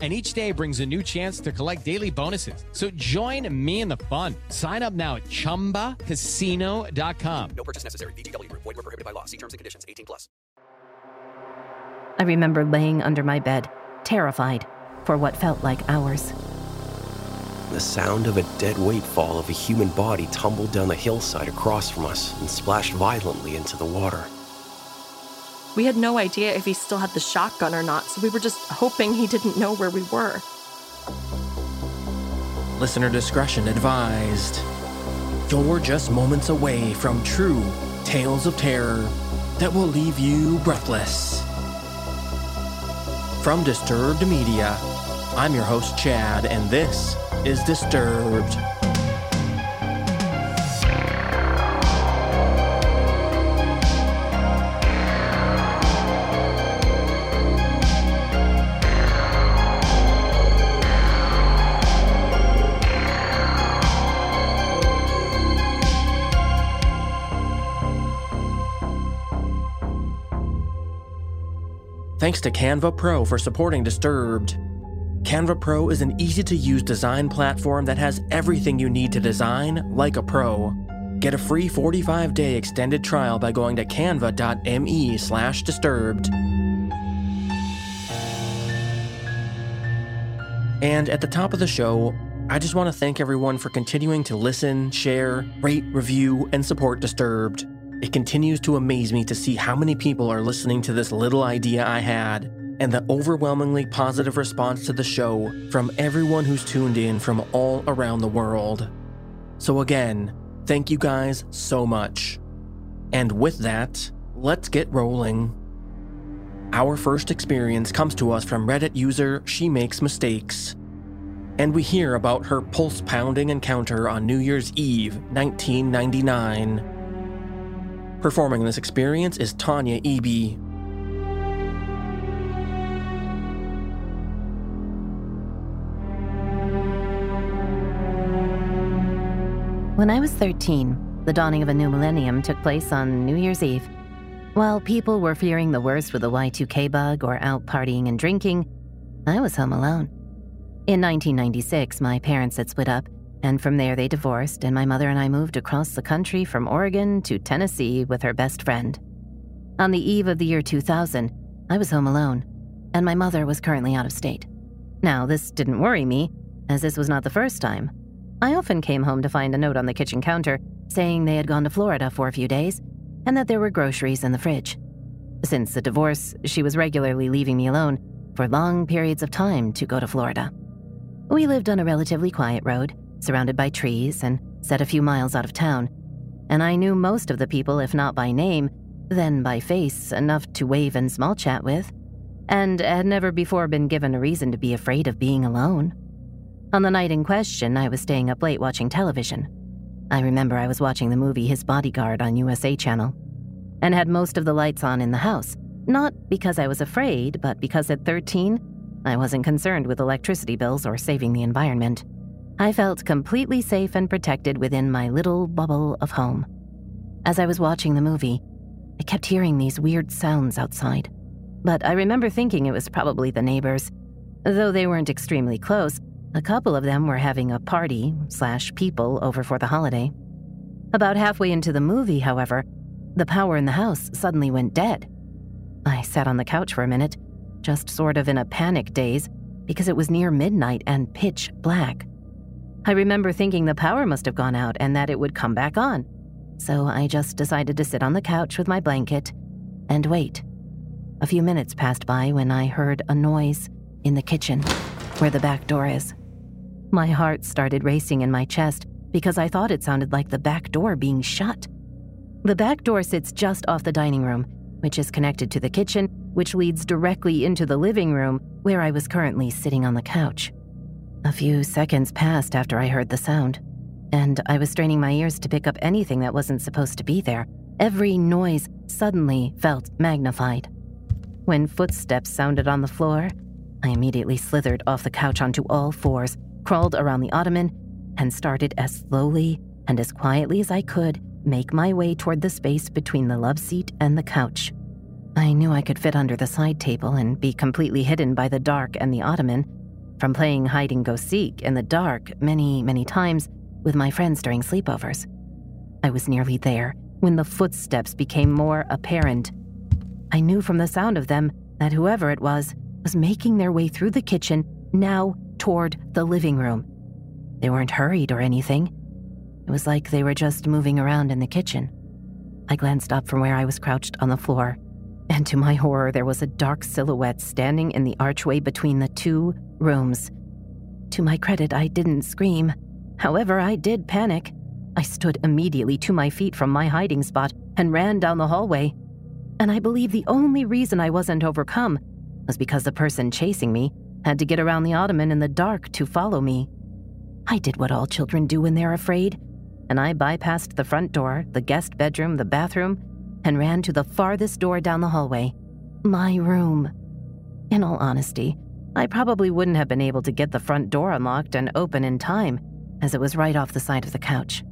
and each day brings a new chance to collect daily bonuses. So join me in the fun. Sign up now at ChumbaCasino.com. No purchase necessary. VGW. Void were prohibited by law. See terms and conditions. 18 plus. I remember laying under my bed, terrified, for what felt like hours. The sound of a dead weight fall of a human body tumbled down the hillside across from us and splashed violently into the water. We had no idea if he still had the shotgun or not, so we were just hoping he didn't know where we were. Listener discretion advised. You're just moments away from true tales of terror that will leave you breathless. From Disturbed Media, I'm your host, Chad, and this is Disturbed. Thanks to Canva Pro for supporting Disturbed. Canva Pro is an easy to use design platform that has everything you need to design like a pro. Get a free 45 day extended trial by going to canva.me slash disturbed. And at the top of the show, I just want to thank everyone for continuing to listen, share, rate, review, and support Disturbed. It continues to amaze me to see how many people are listening to this little idea I had, and the overwhelmingly positive response to the show from everyone who's tuned in from all around the world. So, again, thank you guys so much. And with that, let's get rolling. Our first experience comes to us from Reddit user She Makes Mistakes. And we hear about her pulse pounding encounter on New Year's Eve, 1999. Performing this experience is Tanya Eby. When I was 13, the dawning of a new millennium took place on New Year's Eve. While people were fearing the worst with the Y2K bug or out partying and drinking, I was home alone. In 1996, my parents had split up, and from there, they divorced, and my mother and I moved across the country from Oregon to Tennessee with her best friend. On the eve of the year 2000, I was home alone, and my mother was currently out of state. Now, this didn't worry me, as this was not the first time. I often came home to find a note on the kitchen counter saying they had gone to Florida for a few days and that there were groceries in the fridge. Since the divorce, she was regularly leaving me alone for long periods of time to go to Florida. We lived on a relatively quiet road, surrounded by trees and set a few miles out of town, and I knew most of the people, if not by name, then by face, enough to wave and small chat with, and had never before been given a reason to be afraid of being alone. On the night in question, I was staying up late watching television. I remember I was watching the movie His Bodyguard on USA Channel, and had most of the lights on in the house, not because I was afraid, but because at 13, I wasn't concerned with electricity bills or saving the environment. I felt completely safe and protected within my little bubble of home. As I was watching the movie, I kept hearing these weird sounds outside. But I remember thinking it was probably the neighbors. Though they weren't extremely close, a couple of them were having a party slash people over for the holiday. About halfway into the movie, however, the power in the house suddenly went dead. I sat on the couch for a minute, just sort of in a panic daze, because it was near midnight and pitch black. I remember thinking the power must have gone out and that it would come back on. So I just decided to sit on the couch with my blanket and wait. A few minutes passed by when I heard a noise in the kitchen, where the back door is. My heart started racing in my chest because I thought it sounded like the back door being shut. The back door sits just off the dining room, which is connected to the kitchen, which leads directly into the living room, where I was currently sitting on the couch. A few seconds passed after I heard the sound, and I was straining my ears to pick up anything that wasn't supposed to be there, Every noise suddenly felt magnified. When footsteps sounded on the floor, I immediately slithered off the couch onto all fours, crawled around the ottoman, and started as slowly and as quietly as I could make my way toward the space between the love seat and the couch. I knew I could fit under the side table and be completely hidden by the dark and the ottoman from playing hide and go seek in the dark many, many times with my friends during sleepovers. I was nearly there when the footsteps became more apparent. I knew from the sound of them that whoever it was was making their way through the kitchen, now toward the living room. They weren't hurried or anything. It was like they were just moving around in the kitchen. I glanced up from where I was crouched on the floor, and to my horror, there was a dark silhouette standing in the archway between the two rooms. To my credit, I didn't scream. However, I did panic. I stood immediately to my feet from my hiding spot and ran down the hallway. And I believe the only reason I wasn't overcome was because the person chasing me had to get around the ottoman in the dark to follow me. I did what all children do when they're afraid, and I bypassed the front door, the guest bedroom, the bathroom, and ran to the farthest door down the hallway my room. In all honesty, I probably wouldn't have been able to get the front door unlocked and open in time, as it was right off the side of the couch.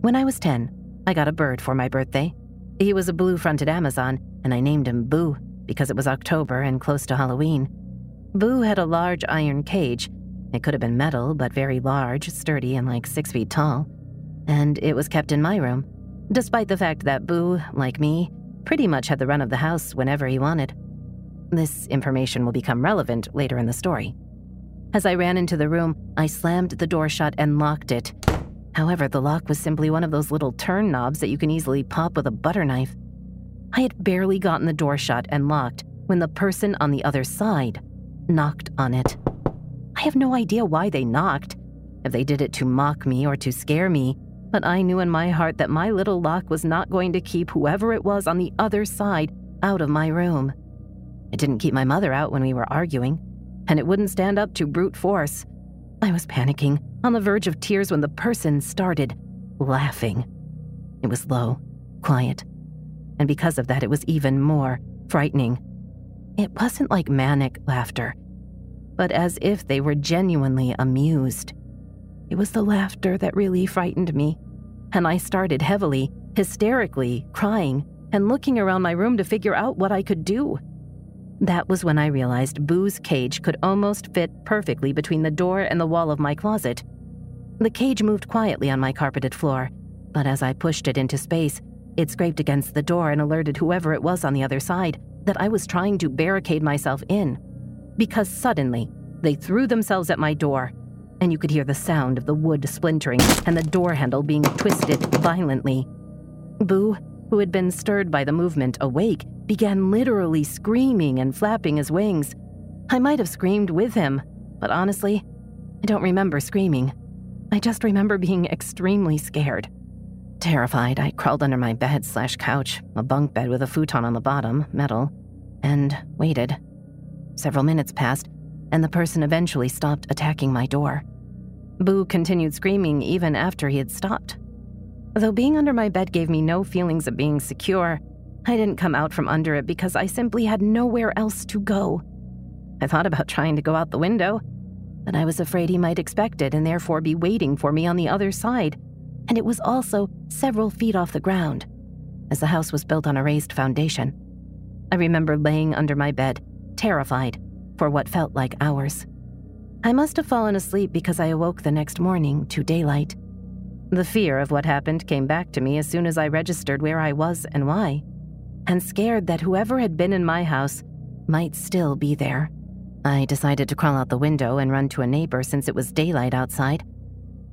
When I was 10, I got a bird for my birthday. He was a blue fronted Amazon, and I named him Boo because it was October and close to Halloween. Boo had a large iron cage. It could have been metal, but very large, sturdy, and like six feet tall. And it was kept in my room, despite the fact that Boo, like me, pretty much had the run of the house whenever he wanted. This information will become relevant later in the story. As I ran into the room, I slammed the door shut and locked it, However, the lock was simply one of those little turn knobs that you can easily pop with a butter knife. I had barely gotten the door shut and locked when the person on the other side knocked on it. I have no idea why they knocked, if they did it to mock me or to scare me, but I knew in my heart that my little lock was not going to keep whoever it was on the other side out of my room. It didn't keep my mother out when we were arguing, and it wouldn't stand up to brute force. I was panicking, on the verge of tears when the person started laughing. It was low, quiet, and because of that, it was even more frightening. It wasn't like manic laughter, but as if they were genuinely amused. It was the laughter that really frightened me, and I started heavily, hysterically, crying, and looking around my room to figure out what I could do. That was when I realized Boo's cage could almost fit perfectly between the door and the wall of my closet. The cage moved quietly on my carpeted floor, but as I pushed it into space, it scraped against the door and alerted whoever it was on the other side that I was trying to barricade myself in. Because suddenly, they threw themselves at my door, and you could hear the sound of the wood splintering and the door handle being twisted violently. Boo, who had been stirred by the movement awake, began literally screaming and flapping his wings. I might have screamed with him, but honestly, I don't remember screaming. I just remember being extremely scared. Terrified, I crawled under my bed slash couch, a bunk bed with a futon on the bottom, metal, and waited. Several minutes passed, and the person eventually stopped attacking my door. Boo continued screaming even after he had stopped. Though being under my bed gave me no feelings of being secure, I didn't come out from under it because I simply had nowhere else to go. I thought about trying to go out the window, but I was afraid he might expect it and therefore be waiting for me on the other side, and it was also several feet off the ground, as the house was built on a raised foundation. I remember laying under my bed, terrified, for what felt like hours. I must have fallen asleep because I awoke the next morning to daylight. The fear of what happened came back to me as soon as I registered where I was and why and scared that whoever had been in my house might still be there. I decided to crawl out the window and run to a neighbor since it was daylight outside,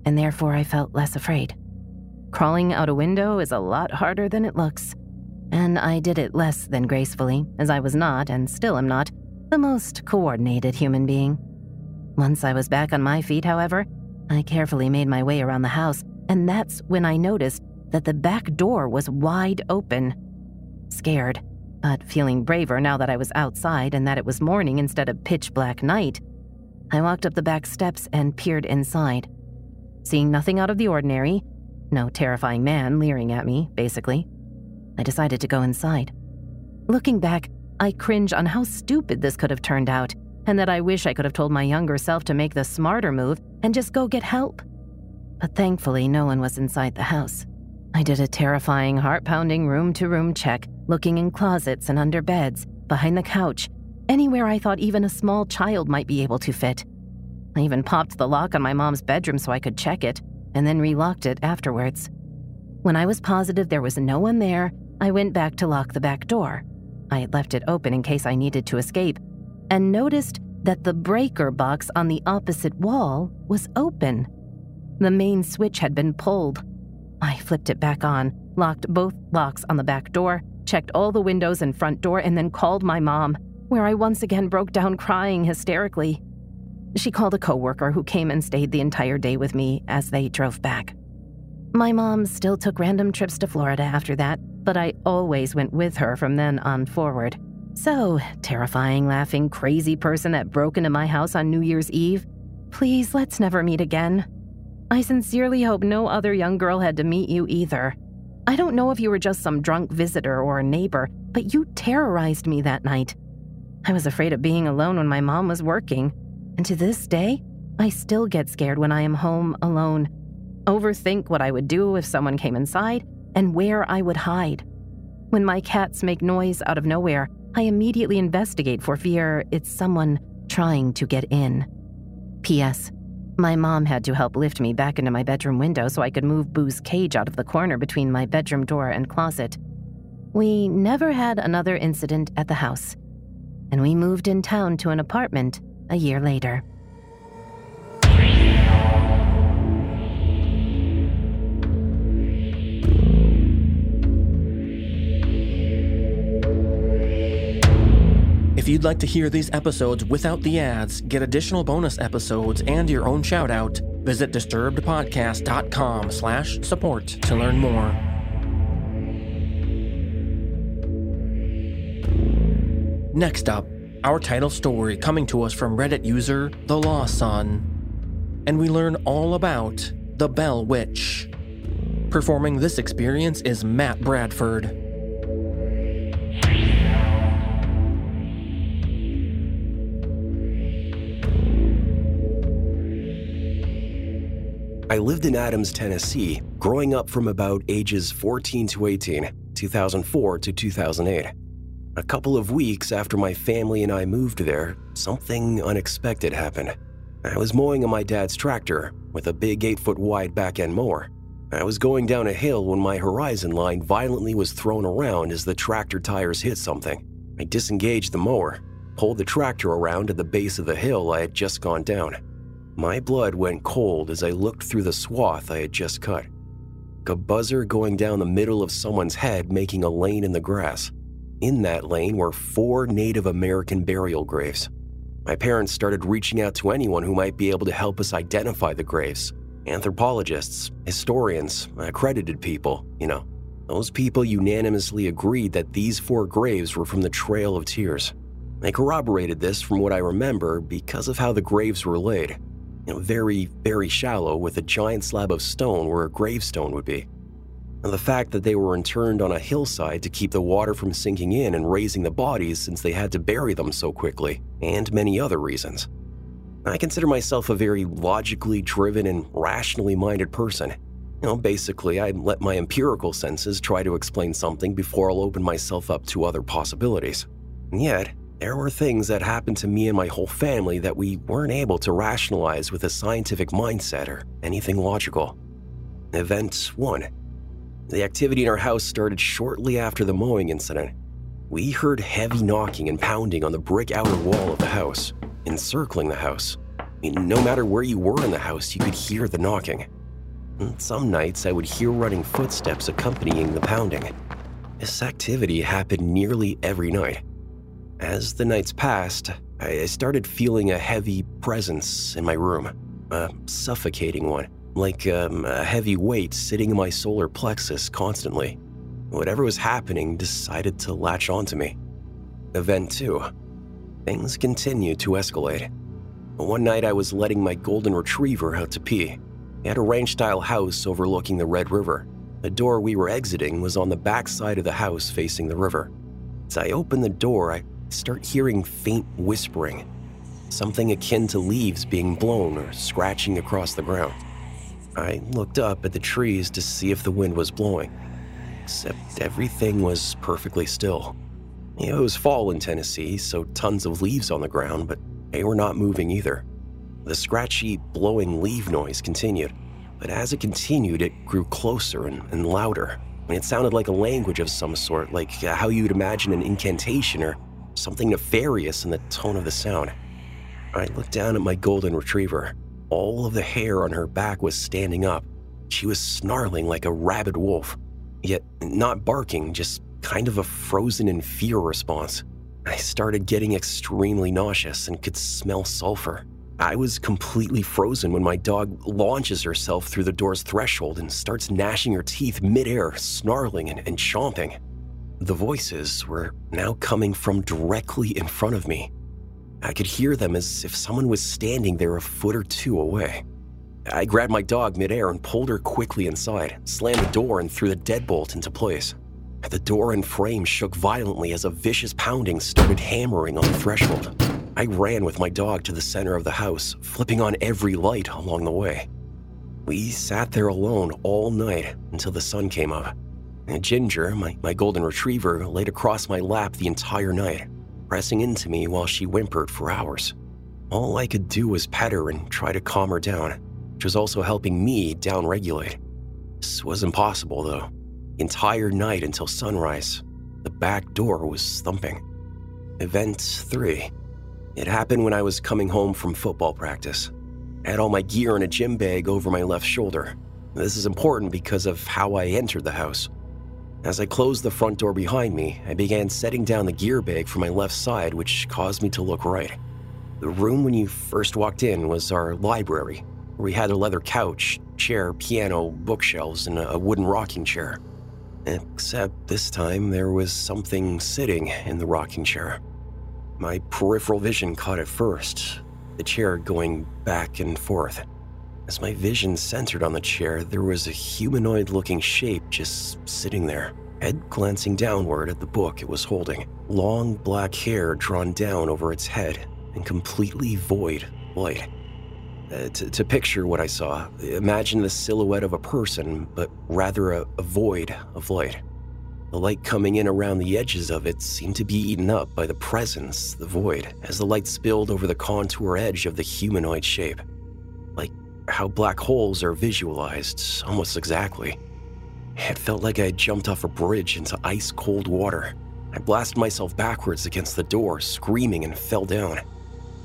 and therefore I felt less afraid. Crawling out a window is a lot harder than it looks, and I did it less than gracefully, as I was not, and still am not, the most coordinated human being. Once I was back on my feet, however, I carefully made my way around the house, and that's when I noticed that the back door was wide open Scared, but feeling braver now that I was outside and that it was morning instead of pitch black night, I walked up the back steps and peered inside. Seeing nothing out of the ordinary, no terrifying man leering at me, basically, I decided to go inside. Looking back, I cringe on how stupid this could have turned out, and that I wish I could have told my younger self to make the smarter move and just go get help. But thankfully, no one was inside the house. I did a terrifying, heart pounding room to room check, looking in closets and under beds, behind the couch, anywhere I thought even a small child might be able to fit. I even popped the lock on my mom's bedroom so I could check it, and then relocked it afterwards. When I was positive there was no one there, I went back to lock the back door. I had left it open in case I needed to escape, and noticed that the breaker box on the opposite wall was open. The main switch had been pulled. I flipped it back on, locked both locks on the back door, checked all the windows and front door, and then called my mom, where I once again broke down crying hysterically. She called a coworker who came and stayed the entire day with me as they drove back. My mom still took random trips to Florida after that, but I always went with her from then on forward. So, terrifying, laughing, crazy person that broke into my house on New Year's Eve, please let's never meet again. I sincerely hope no other young girl had to meet you either. I don't know if you were just some drunk visitor or a neighbor, but you terrorized me that night. I was afraid of being alone when my mom was working, and to this day, I still get scared when I am home alone. Overthink what I would do if someone came inside and where I would hide. When my cats make noise out of nowhere, I immediately investigate for fear it's someone trying to get in. P.S. My mom had to help lift me back into my bedroom window so I could move Boo's cage out of the corner between my bedroom door and closet. We never had another incident at the house, and we moved in town to an apartment a year later. You'd like to hear these episodes without the ads, get additional bonus episodes, and your own shout-out, visit disturbedpodcast.com slash support to learn more. Next up, our title story coming to us from Reddit user The Law Son. And we learn all about the Bell Witch. Performing this experience is Matt Bradford. I lived in Adams, Tennessee, growing up from about ages 14 to 18, 2004 to 2008. A couple of weeks after my family and I moved there, something unexpected happened. I was mowing on my dad's tractor with a big 8 foot wide back end mower. I was going down a hill when my horizon line violently was thrown around as the tractor tires hit something. I disengaged the mower, pulled the tractor around at the base of the hill I had just gone down. My blood went cold as I looked through the swath I had just cut. A buzzer going down the middle of someone's head, making a lane in the grass. In that lane were four Native American burial graves. My parents started reaching out to anyone who might be able to help us identify the graves anthropologists, historians, accredited people, you know. Those people unanimously agreed that these four graves were from the Trail of Tears. I corroborated this from what I remember because of how the graves were laid. You know, very, very shallow with a giant slab of stone where a gravestone would be. And the fact that they were interned on a hillside to keep the water from sinking in and raising the bodies since they had to bury them so quickly, and many other reasons. I consider myself a very logically driven and rationally minded person. You know, basically, I let my empirical senses try to explain something before I'll open myself up to other possibilities. And yet, there were things that happened to me and my whole family that we weren't able to rationalize with a scientific mindset or anything logical. Event 1 The activity in our house started shortly after the mowing incident. We heard heavy knocking and pounding on the brick outer wall of the house, encircling the house. I mean, no matter where you were in the house, you could hear the knocking. And some nights, I would hear running footsteps accompanying the pounding. This activity happened nearly every night. As the nights passed, I started feeling a heavy presence in my room, a suffocating one, like um, a heavy weight sitting in my solar plexus constantly. Whatever was happening decided to latch onto me. Event 2. Things continued to escalate. One night I was letting my golden retriever out to pee. He had a ranch style house overlooking the Red River. The door we were exiting was on the back side of the house facing the river. As I opened the door, I start hearing faint whispering, something akin to leaves being blown or scratching across the ground. I looked up at the trees to see if the wind was blowing, except everything was perfectly still. It was fall in Tennessee, so tons of leaves on the ground, but they were not moving either. The scratchy, blowing leaf noise continued, but as it continued, it grew closer and, and louder. And it sounded like a language of some sort, like uh, how you'd imagine an incantation or something nefarious in the tone of the sound. I looked down at my golden retriever. All of the hair on her back was standing up. She was snarling like a rabid wolf, yet not barking, just kind of a frozen in fear response. I started getting extremely nauseous and could smell sulfur. I was completely frozen when my dog launches herself through the door's threshold and starts gnashing her teeth midair, snarling and, and chomping. The voices were now coming from directly in front of me. I could hear them as if someone was standing there a foot or two away. I grabbed my dog midair and pulled her quickly inside, slammed the door, and threw the deadbolt into place. The door and frame shook violently as a vicious pounding started hammering on the threshold. I ran with my dog to the center of the house, flipping on every light along the way. We sat there alone all night until the sun came up. And Ginger, my, my golden retriever, laid across my lap the entire night, pressing into me while she whimpered for hours. All I could do was pet her and try to calm her down, which was also helping me downregulate. This was impossible, though. The entire night until sunrise, the back door was thumping. Event 3. It happened when I was coming home from football practice. I had all my gear in a gym bag over my left shoulder. This is important because of how I entered the house. As I closed the front door behind me, I began setting down the gear bag for my left side, which caused me to look right. The room when you first walked in was our library, where we had a leather couch, chair, piano, bookshelves, and a wooden rocking chair. Except this time there was something sitting in the rocking chair. My peripheral vision caught it first, the chair going back and forth. As my vision centered on the chair, there was a humanoid looking shape just sitting there, head glancing downward at the book it was holding, long black hair drawn down over its head, and completely void light. Uh, to, to, picture what I saw, imagine the silhouette of a person, but rather a, a void of light. The light coming in around the edges of it seemed to be eaten up by the presence, the void, as the light spilled over the contour edge of the humanoid shape. How black holes are visualized, almost exactly. It felt like I had jumped off a bridge into ice cold water. I blasted myself backwards against the door, screaming, and fell down.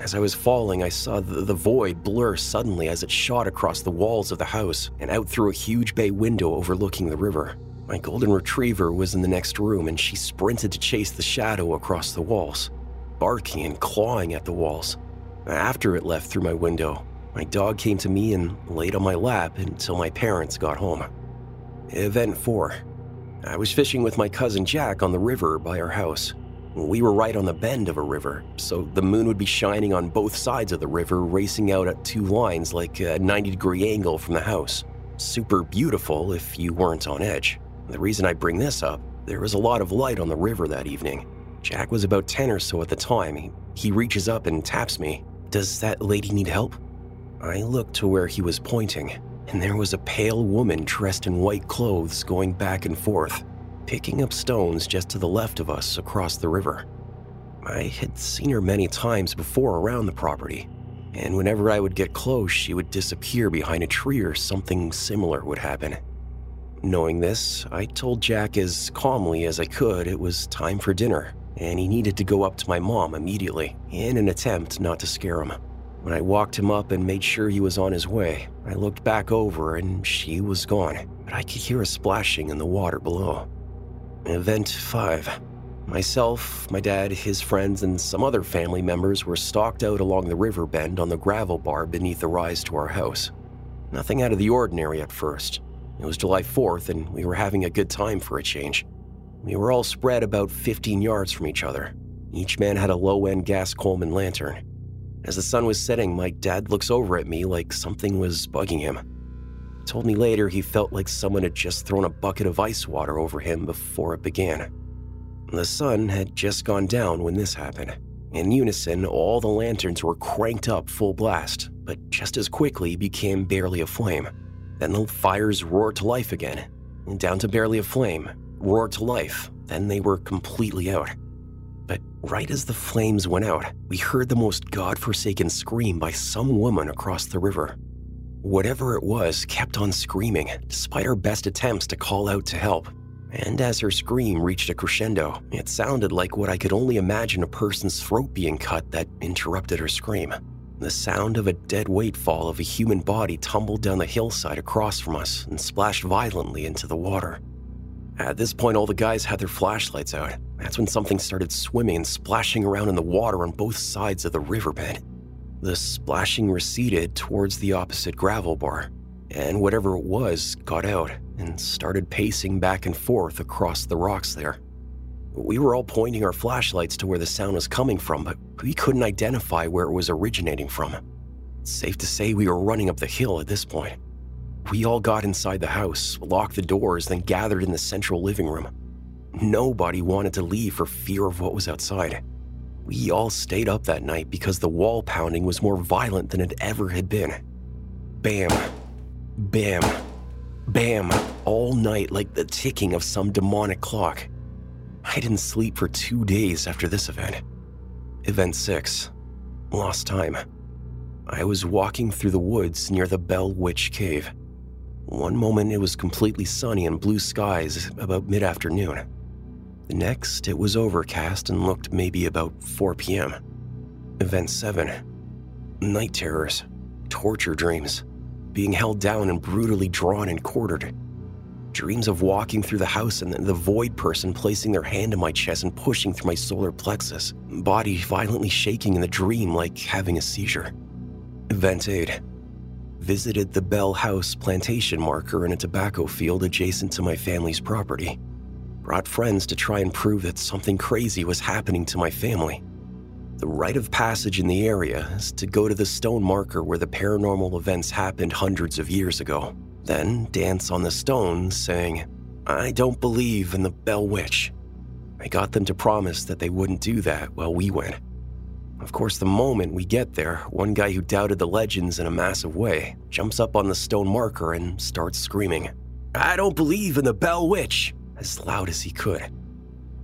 As I was falling, I saw the, the, void blur suddenly as it shot across the walls of the house and out through a huge bay window overlooking the river. My golden retriever was in the next room and she sprinted to chase the shadow across the walls, barking and clawing at the walls. After it left through my window, my dog came to me and laid on my lap until my parents got home. Event 4 I was fishing with my cousin Jack on the river by our house. We were right on the bend of a river, so the moon would be shining on both sides of the river, racing out at two lines like a 90 degree angle from the house. Super beautiful if you weren't on edge. The reason I bring this up, there was a lot of light on the river that evening. Jack was about 10 or so at the time. He, he reaches up and taps me. Does that lady need help? I looked to where he was pointing, and there was a pale woman dressed in white clothes going back and forth picking up stones just to the left of us across the river. I had seen her many times before around the property, and whenever I would get close, she would disappear behind a tree or something similar would happen. Knowing this, I told Jack as calmly as I could it was time for dinner, and he needed to go up to my mom immediately, in an attempt not to scare him. When I walked him up and made sure he was on his way, I looked back over and she was gone, but I could hear a splashing in the water below. Event 5. Myself, my dad, his friends, and some other family members were stalked out along the river bend on the gravel bar beneath the rise to our house. Nothing out of the ordinary at first. It was July 4th, and we were having a good time for a change. We were all spread about 15 yards from each other. Each man had a low end gas Coleman lantern. As the sun was setting, my dad looks over at me like something was bugging him. told me later he felt like someone had just thrown a bucket of ice water over him before it began. The sun had just gone down when this happened. In unison, all the lanterns were cranked up full blast, but just as quickly became barely a flame. Then the fires roared to life again, down to barely a flame, roared to life, then they were completely out. But right as the flames went out, we heard the most godforsaken scream by some woman across the river. Whatever it was kept on screaming, despite our best attempts to call out to help. And as her scream reached a crescendo, it sounded like what I could only imagine a person's throat being cut that interrupted her scream. The sound of a dead weight fall of a human body tumbled down the hillside across from us and splashed violently into the water. At this point, all the guys had their flashlights out. That's when something started swimming and splashing around in the water on both sides of the riverbed. The splashing receded towards the opposite gravel bar, and whatever it was got out and started pacing back and forth across the rocks there. We were all pointing our flashlights to where the sound was coming from, but we couldn't identify where it was originating from. It's safe to say we were running up the hill at this point. We all got inside the house, locked the doors, then gathered in the central living room. Nobody wanted to leave for fear of what was outside. We all stayed up that night because the wall pounding was more violent than it ever had been. Bam, bam, bam, all night like the ticking of some demonic clock. I didn't sleep for two days after this event. Event 6 Lost Time. I was walking through the woods near the Bell Witch Cave. One moment it was completely sunny and blue skies about mid afternoon. The next it was overcast and looked maybe about 4 p.m. Event 7 Night terrors, torture dreams, being held down and brutally drawn and quartered. Dreams of walking through the house and the void person placing their hand on my chest and pushing through my solar plexus, body violently shaking in the dream like having a seizure. Event 8 visited the Bell House plantation marker in a tobacco field adjacent to my family's property. Brought friends to try and prove that something crazy was happening to my family. The rite of passage in the area is to go to the stone marker where the paranormal events happened hundreds of years ago, then dance on the stone saying, I don't believe in the Bell Witch. I got them to promise that they wouldn't do that while we went. Of course, the moment we get there, one guy who doubted the legends in a massive way jumps up on the stone marker and starts screaming, I don't believe in the Bell Witch, as loud as he could.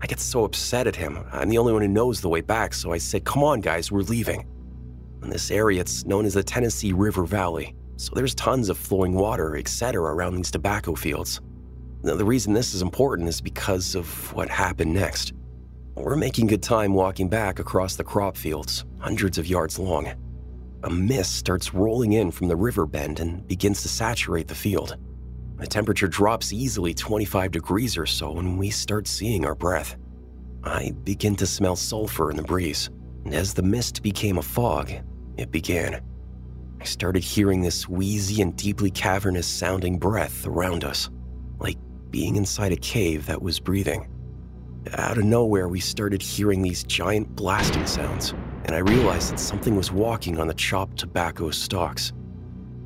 I get so upset at him. I'm the only one who knows the way back, so I say, Come on, guys, we're leaving. In this area, it's known as the Tennessee River Valley, so there's tons of flowing water, etc., around these tobacco fields. Now, the reason this is important is because of what happened next. We're making good time walking back across the crop fields, hundreds of yards long. A mist starts rolling in from the river bend and begins to saturate the field. The temperature drops easily 25 degrees or so, and we start seeing our breath. I begin to smell sulfur in the breeze, and as the mist became a fog, it began. I started hearing this wheezy and deeply cavernous sounding breath around us, like being inside a cave that was breathing. Out of nowhere, we started hearing these giant blasting sounds, and I realized that something was walking on the chopped tobacco stalks.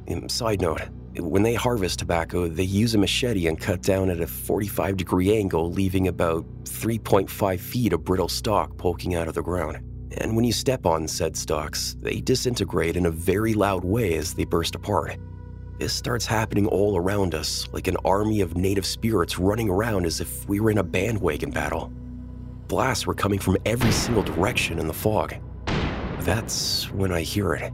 And side note, when they harvest tobacco, they use a machete and cut down at a 45 degree angle, leaving about 3.5 feet of brittle stalk poking out of the ground. And when you step on said stalks, they disintegrate in a very loud way as they burst apart. This starts happening all around us, like an army of native spirits running around as if we were in a bandwagon battle. Blasts were coming from every single direction in the fog. That's when I hear it.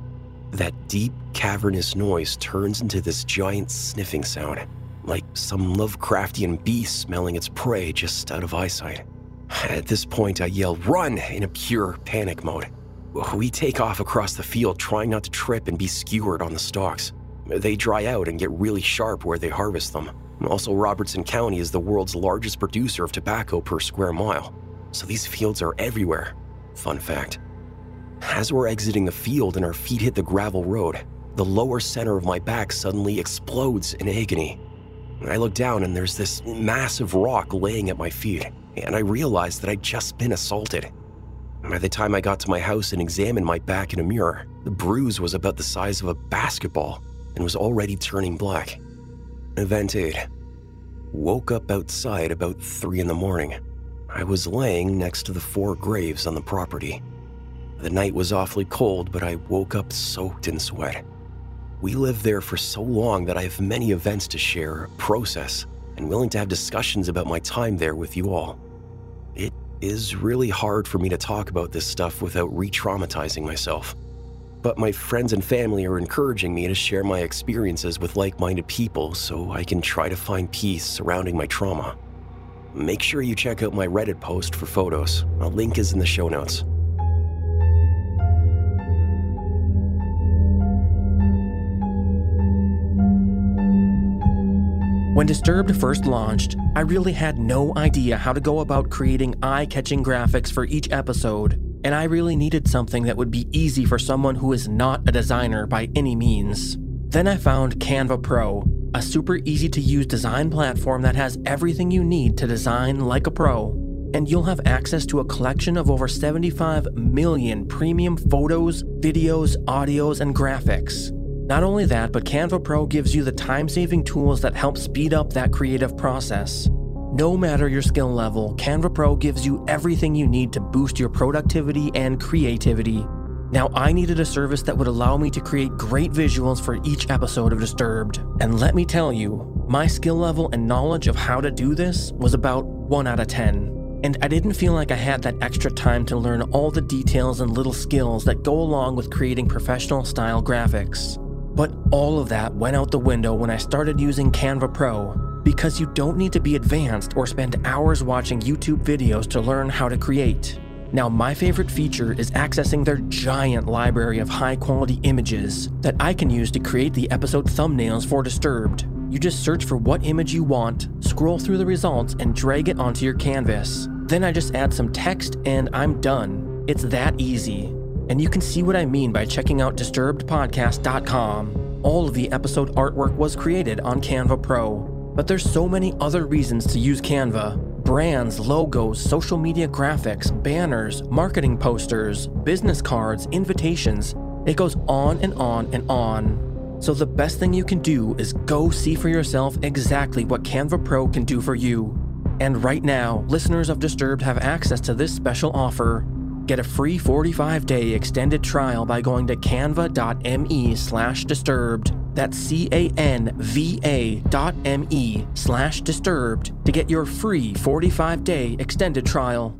That deep, cavernous noise turns into this giant sniffing sound, like some Lovecraftian beast smelling its prey just out of eyesight. At this point, I yell, Run! in a pure panic mode. We take off across the field, trying not to trip and be skewered on the stalks. They dry out and get really sharp where they harvest them. Also, Robertson County is the world's largest producer of tobacco per square mile, so these fields are everywhere. Fun fact. As we're exiting the field and our feet hit the gravel road, the lower center of my back suddenly explodes in agony. I look down and there's this massive rock laying at my feet, and I realize that I'd just been assaulted. By the time I got to my house and examined my back in a mirror, the bruise was about the size of a basketball and was already turning black. Event 8. Woke up outside about 3 in the morning. I was laying next to the four graves on the property. The night was awfully cold, but I woke up soaked in sweat. We lived there for so long that I have many events to share, process, and willing to have discussions about my time there with you all. It is really hard for me to talk about this stuff without re traumatizing myself. But my friends and family are encouraging me to share my experiences with like minded people so I can try to find peace surrounding my trauma. Make sure you check out my Reddit post for photos. A link is in the show notes. When Disturbed first launched, I really had no idea how to go about creating eye catching graphics for each episode, and I really needed something that would be easy for someone who is not a designer by any means. Then I found Canva Pro, a super easy to use design platform that has everything you need to design like a pro. And you'll have access to a collection of over 75 million premium photos, videos, audios, and graphics. Not only that, but Canva Pro gives you the time saving tools that help speed up that creative process. No matter your skill level, Canva Pro gives you everything you need to boost your productivity and creativity. Now, I needed a service that would allow me to create great visuals for each episode of Disturbed. And let me tell you, my skill level and knowledge of how to do this was about 1 out of 10. And I didn't feel like I had that extra time to learn all the details and little skills that go along with creating professional style graphics. But all of that went out the window when I started using Canva Pro because you don't need to be advanced or spend hours watching YouTube videos to learn how to create. Now, my favorite feature is accessing their giant library of high quality images that I can use to create the episode thumbnails for Disturbed. You just search for what image you want, scroll through the results, and drag it onto your canvas. Then I just add some text and I'm done. It's that easy. And you can see what I mean by checking out disturbedpodcast.com. All of the episode artwork was created on Canva Pro. But there's so many other reasons to use Canva brands, logos, social media graphics, banners, marketing posters, business cards, invitations. It goes on and on and on. So, the best thing you can do is go see for yourself exactly what Canva Pro can do for you. And right now, listeners of Disturbed have access to this special offer. Get a free 45 day extended trial by going to canva.me slash disturbed. That's C A N V A dot M E slash disturbed to get your free 45 day extended trial.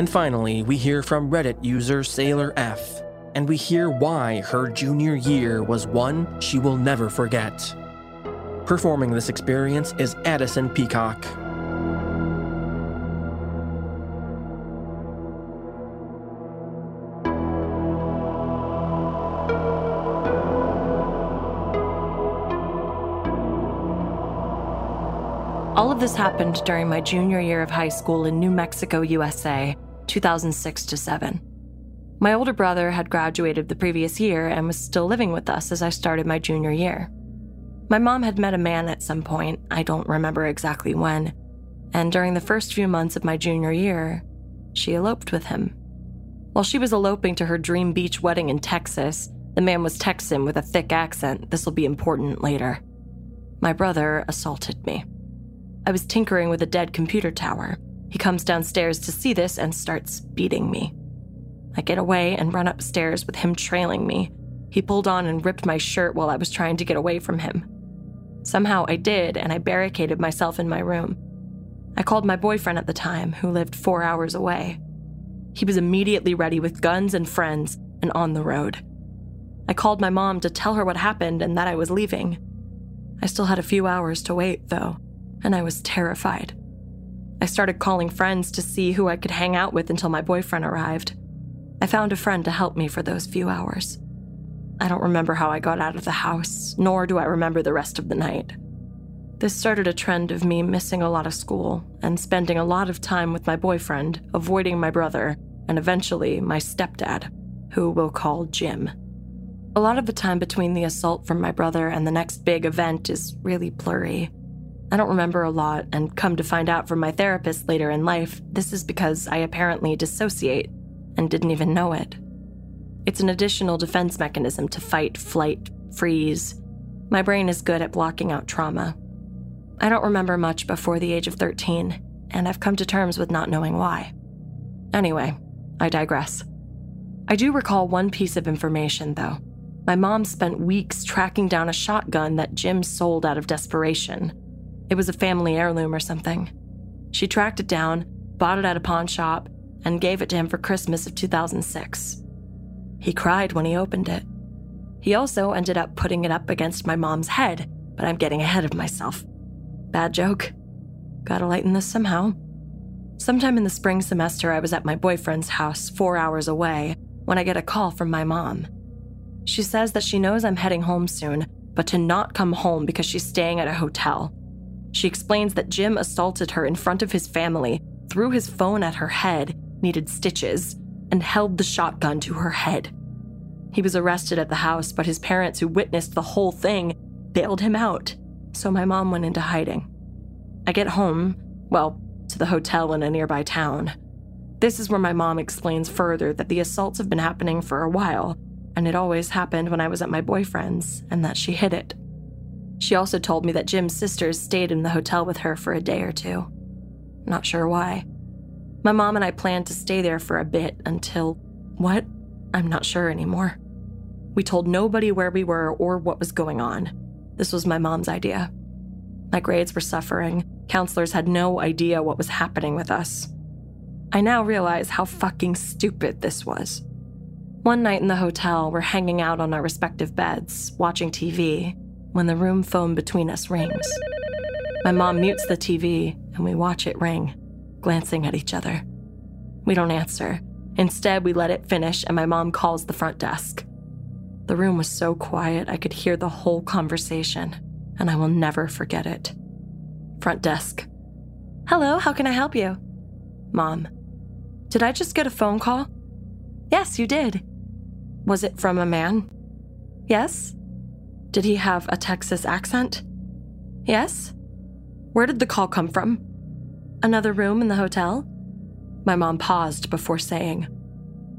And finally, we hear from Reddit user Sailor F, and we hear why her junior year was one she will never forget. Performing this experience is Addison Peacock. All of this happened during my junior year of high school in New Mexico, USA, 2006 to 7. My older brother had graduated the previous year and was still living with us as I started my junior year. My mom had met a man at some point, I don't remember exactly when, and during the first few months of my junior year, she eloped with him. While she was eloping to her dream beach wedding in Texas, the man was Texan with a thick accent. This will be important later. My brother assaulted me. I was tinkering with a dead computer tower. He comes downstairs to see this and starts beating me. I get away and run upstairs with him trailing me. He pulled on and ripped my shirt while I was trying to get away from him. Somehow I did, and I barricaded myself in my room. I called my boyfriend at the time, who lived four hours away. He was immediately ready with guns and friends and on the road. I called my mom to tell her what happened and that I was leaving. I still had a few hours to wait, though, and I was terrified. I started calling friends to see who I could hang out with until my boyfriend arrived. I found a friend to help me for those few hours. I don't remember how I got out of the house, nor do I remember the rest of the night. This started a trend of me missing a lot of school and spending a lot of time with my boyfriend, avoiding my brother, and eventually my stepdad, who we'll call Jim. A lot of the time between the assault from my brother and the next big event is really blurry. I don't remember a lot, and come to find out from my therapist later in life, this is because I apparently dissociate and didn't even know it. It's an additional defense mechanism to fight, flight, freeze. My brain is good at blocking out trauma. I don't remember much before the age of 13, and I've come to terms with not knowing why. Anyway, I digress. I do recall one piece of information, though. My mom spent weeks tracking down a shotgun that Jim sold out of desperation. It was a family heirloom or something. She tracked it down, bought it at a pawn shop, and gave it to him for Christmas of 2006. He cried when he opened it. He also ended up putting it up against my mom's head, but I'm getting ahead of myself. Bad joke. Gotta lighten this somehow. Sometime in the spring semester, I was at my boyfriend's house, four hours away, when I get a call from my mom. She says that she knows I'm heading home soon, but to not come home because she's staying at a hotel. She explains that Jim assaulted her in front of his family, threw his phone at her head, needed stitches, and held the shotgun to her head. He was arrested at the house, but his parents, who witnessed the whole thing, bailed him out, so my mom went into hiding. I get home, well, to the hotel in a nearby town. This is where my mom explains further that the assaults have been happening for a while, and it always happened when I was at my boyfriend's, and that she hid it. She also told me that Jim's sisters stayed in the hotel with her for a day or two. Not sure why. My mom and I planned to stay there for a bit until. What? I'm not sure anymore. We told nobody where we were or what was going on. This was my mom's idea. My grades were suffering. Counselors had no idea what was happening with us. I now realize how fucking stupid this was. One night in the hotel, we're hanging out on our respective beds, watching TV, when the room phone between us rings. My mom mutes the TV, and we watch it ring, glancing at each other. We don't answer. Instead, we let it finish, and my mom calls the front desk. The room was so quiet, I could hear the whole conversation, and I will never forget it. Front desk. Hello, how can I help you? Mom. Did I just get a phone call? Yes, you did. Was it from a man? Yes. Did he have a Texas accent? Yes. Where did the call come from? Another room in the hotel? My mom paused before saying,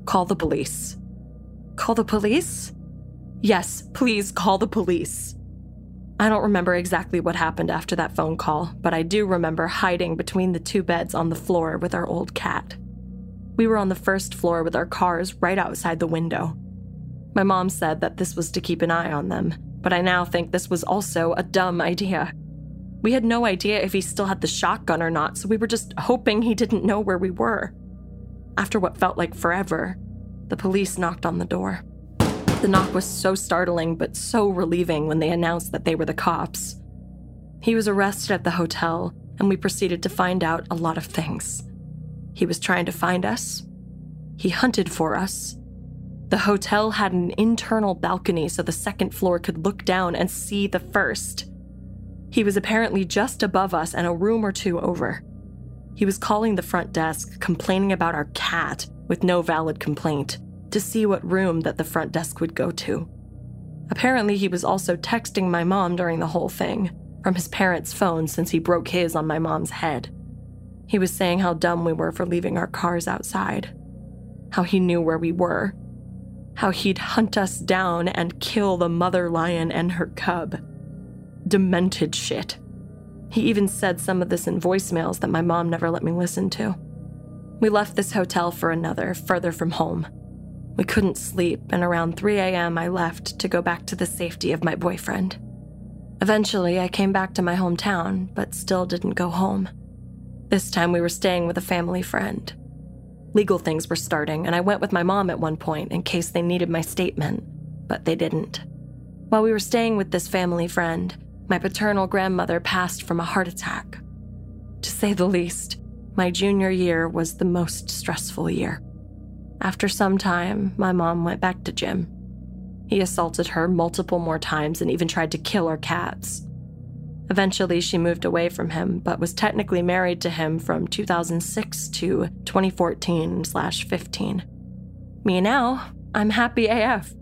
Call the police. Call the police? Yes, please call the police. I don't remember exactly what happened after that phone call, but I do remember hiding between the two beds on the floor with our old cat. We were on the first floor with our cars right outside the window. My mom said that this was to keep an eye on them, but I now think this was also a dumb idea. We had no idea if he still had the shotgun or not, so we were just hoping he didn't know where we were. After what felt like forever, the police knocked on the door. The knock was so startling but so relieving when they announced that they were the cops. He was arrested at the hotel, and we proceeded to find out a lot of things. He was trying to find us, he hunted for us. The hotel had an internal balcony so the second floor could look down and see the first. He was apparently just above us and a room or two over. He was calling the front desk, complaining about our cat with no valid complaint to see what room that the front desk would go to. Apparently, he was also texting my mom during the whole thing from his parents' phone since he broke his on my mom's head. He was saying how dumb we were for leaving our cars outside, how he knew where we were, how he'd hunt us down and kill the mother lion and her cub. Demented shit. He even said some of this in voicemails that my mom never let me listen to. We left this hotel for another, further from home. We couldn't sleep, and around 3 a.m., I left to go back to the safety of my boyfriend. Eventually, I came back to my hometown, but still didn't go home. This time, we were staying with a family friend. Legal things were starting, and I went with my mom at one point in case they needed my statement, but they didn't. While we were staying with this family friend, my paternal grandmother passed from a heart attack. To say the least, my junior year was the most stressful year. After some time, my mom went back to Jim. He assaulted her multiple more times and even tried to kill our cats. Eventually, she moved away from him, but was technically married to him from 2006 to 2014 slash 15. Me now, I'm happy AF.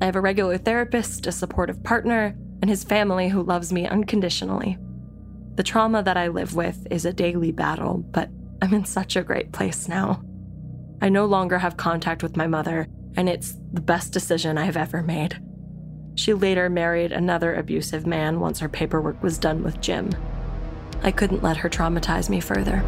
I have a regular therapist, a supportive partner, and his family who loves me unconditionally. The trauma that I live with is a daily battle, but I'm in such a great place now. I no longer have contact with my mother, and it's the best decision I've ever made. She later married another abusive man once her paperwork was done with Jim. I couldn't let her traumatize me further.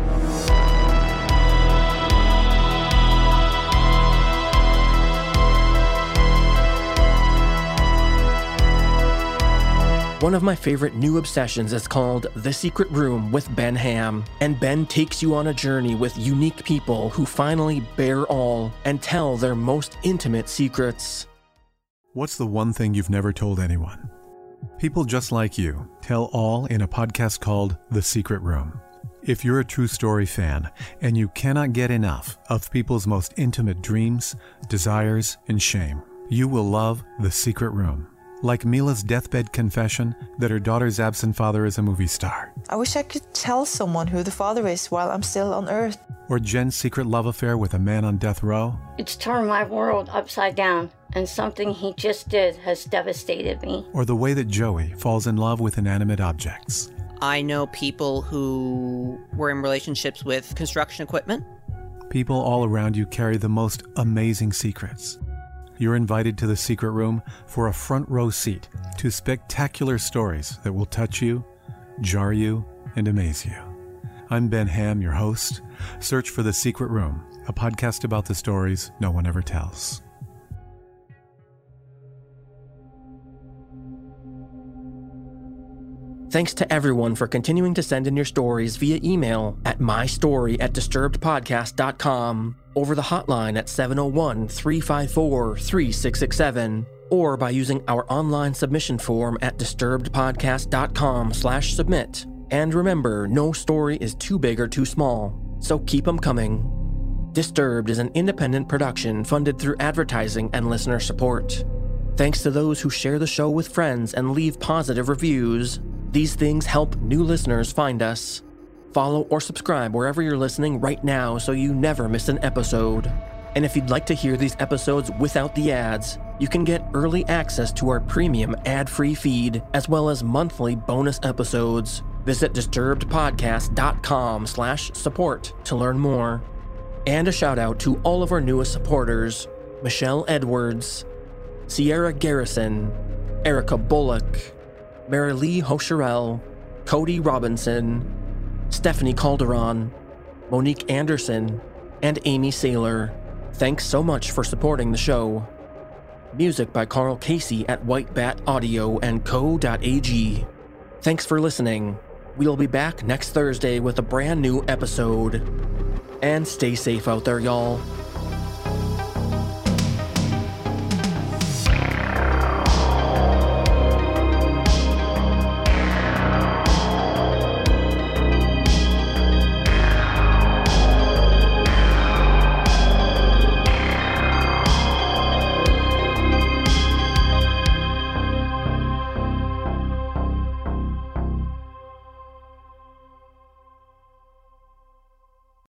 One of my favorite new obsessions is called The Secret Room with Ben Ham, and Ben takes you on a journey with unique people who finally bear all and tell their most intimate secrets. What's the one thing you've never told anyone? People just like you tell all in a podcast called The Secret Room. If you're a true story fan and you cannot get enough of people's most intimate dreams, desires, and shame, you will love The Secret Room. Like Mila's deathbed confession that her daughter's absent father is a movie star, I wish I could tell someone who the father is while I'm still on Earth. or Jen's secret love affair with a man on death row, It's turned my world upside down, and something he just did has devastated me. or the way that Joey falls in love with inanimate objects. I know people who were in relationships with construction equipment. People all around you carry the most amazing secrets. You're invited to the secret room for a front row seat to spectacular stories that will touch you, jar you, and amaze you. I'm Ben Ham, your host. Search for The Secret Room, a podcast about the stories no one ever tells. Thanks to everyone for continuing to send in your stories via email at mystory at disturbedpodcast.com, over the hotline at 701 354 3667, or by using our online submission form at disturbedpodcast.com slash submit. And remember, no story is too big or too small, so keep them coming. Disturbed is an independent production funded through advertising and listener support. Thanks to those who share the show with friends and leave positive reviews. These things help new listeners find us. Follow or subscribe wherever you're listening right now so you never miss an episode. And if you'd like to hear these episodes without the ads, you can get early access to our premium ad-free feed as well as monthly bonus episodes. Visit disturbedpodcast.com slash support to learn more. And a shout out to all of our newest supporters Michelle Edwards, Sierra Garrison, Erica Bullock, Mary Lee Hosherell, Cody Robinson, Stephanie Calderon, Monique Anderson, and Amy Saylor. Thanks so much for supporting the show. Music by Carl Casey at White Bat Audio and Co.ag. Thanks for listening. We'll be back next Thursday with a brand new episode. And stay safe out there, y'all.